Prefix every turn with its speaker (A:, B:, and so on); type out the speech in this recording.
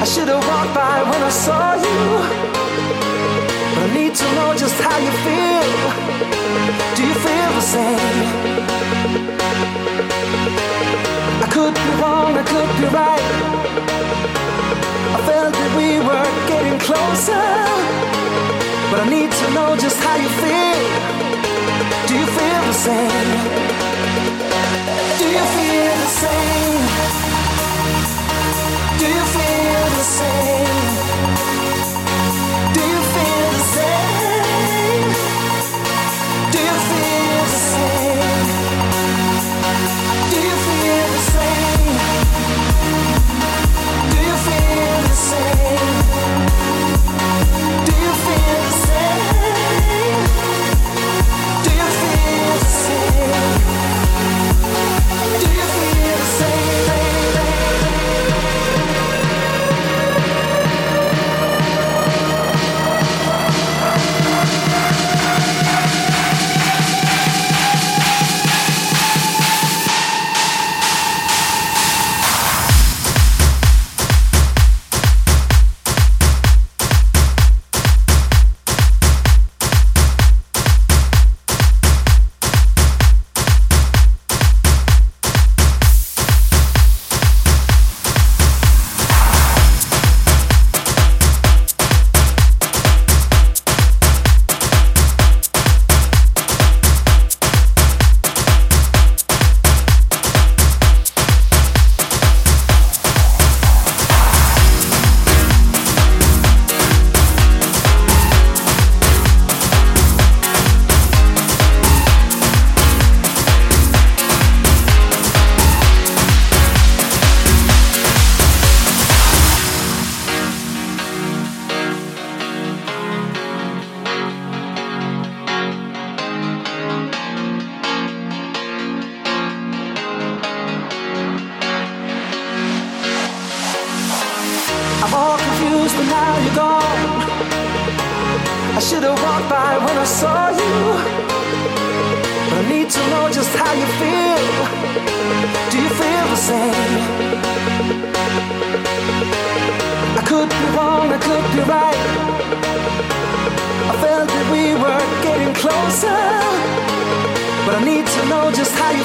A: I should have walked by when I saw you. But I need to know just how you feel. Do you feel the same? I could be wrong, I could be right. I felt that we were getting closer. But I need to know just how you feel. Do you feel the same? Do you feel the same? Do you feel same? All confused, but now you're gone. I should have walked by when I saw you. But I need to know just how you feel. Do you feel the same? I could be wrong, I could be right. I felt that we were getting closer. But I need to know just how you